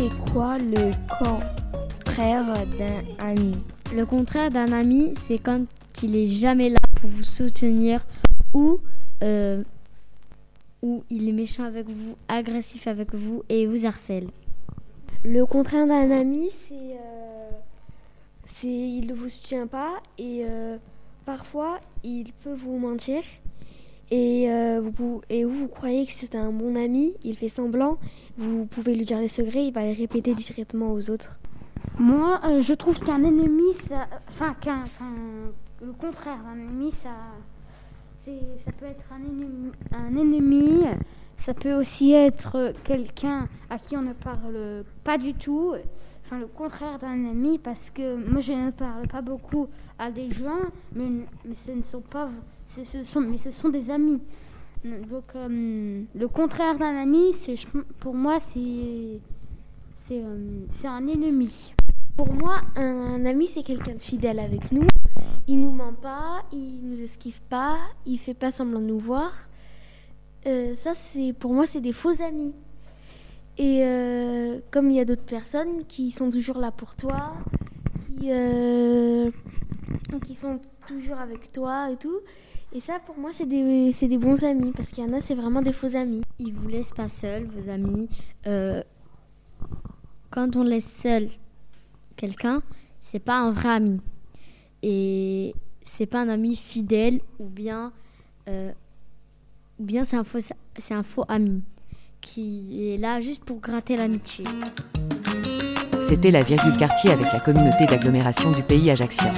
le contraire d'un ami? Le contraire d'un ami, c'est quand il est jamais là pour vous soutenir ou, euh, ou il est méchant avec vous, agressif avec vous et vous harcèle. Le contraire d'un ami, c'est euh, c'est il ne vous soutient pas et euh, parfois il peut vous mentir et, euh, vous, vous, croyez que c'est un bon ami, il fait semblant, vous pouvez lui dire les secrets, il va les répéter discrètement aux autres. Moi, euh, je trouve qu'un ennemi, ça, enfin qu'un, le contraire d'un ennemi, ça, ça peut être un ennemi. Ça peut aussi être quelqu'un à qui on ne parle pas du tout. Le contraire d'un ennemi, parce que moi, je ne parle pas beaucoup à des gens, mais, mais ce ne sont pas, ce, sont, mais ce sont des amis. Donc, euh, le contraire d'un ami, c'est, pour moi, c'est, c'est, euh, un ennemi. Pour moi, un ami, c'est quelqu'un de fidèle avec nous. Il nous ment pas, il nous esquive pas, il fait pas semblant de nous voir. Euh, ça, c'est pour moi, c'est des faux amis. Et euh, comme il y a d'autres personnes qui sont toujours là pour toi, qui, euh, sont toujours avec toi et tout. Et ça, pour moi, c'est des, des bons amis parce qu'il y en a, c'est vraiment des faux amis. Ils vous laissent pas seuls, vos amis. Euh, quand on laisse seul quelqu'un, c'est pas un vrai ami. Et c'est pas un ami fidèle ou bien, bien c'est un, un faux ami qui est là juste pour gratter l'amitié. C'était la virgule quartier avec la communauté d'agglomération du pays ajaxien.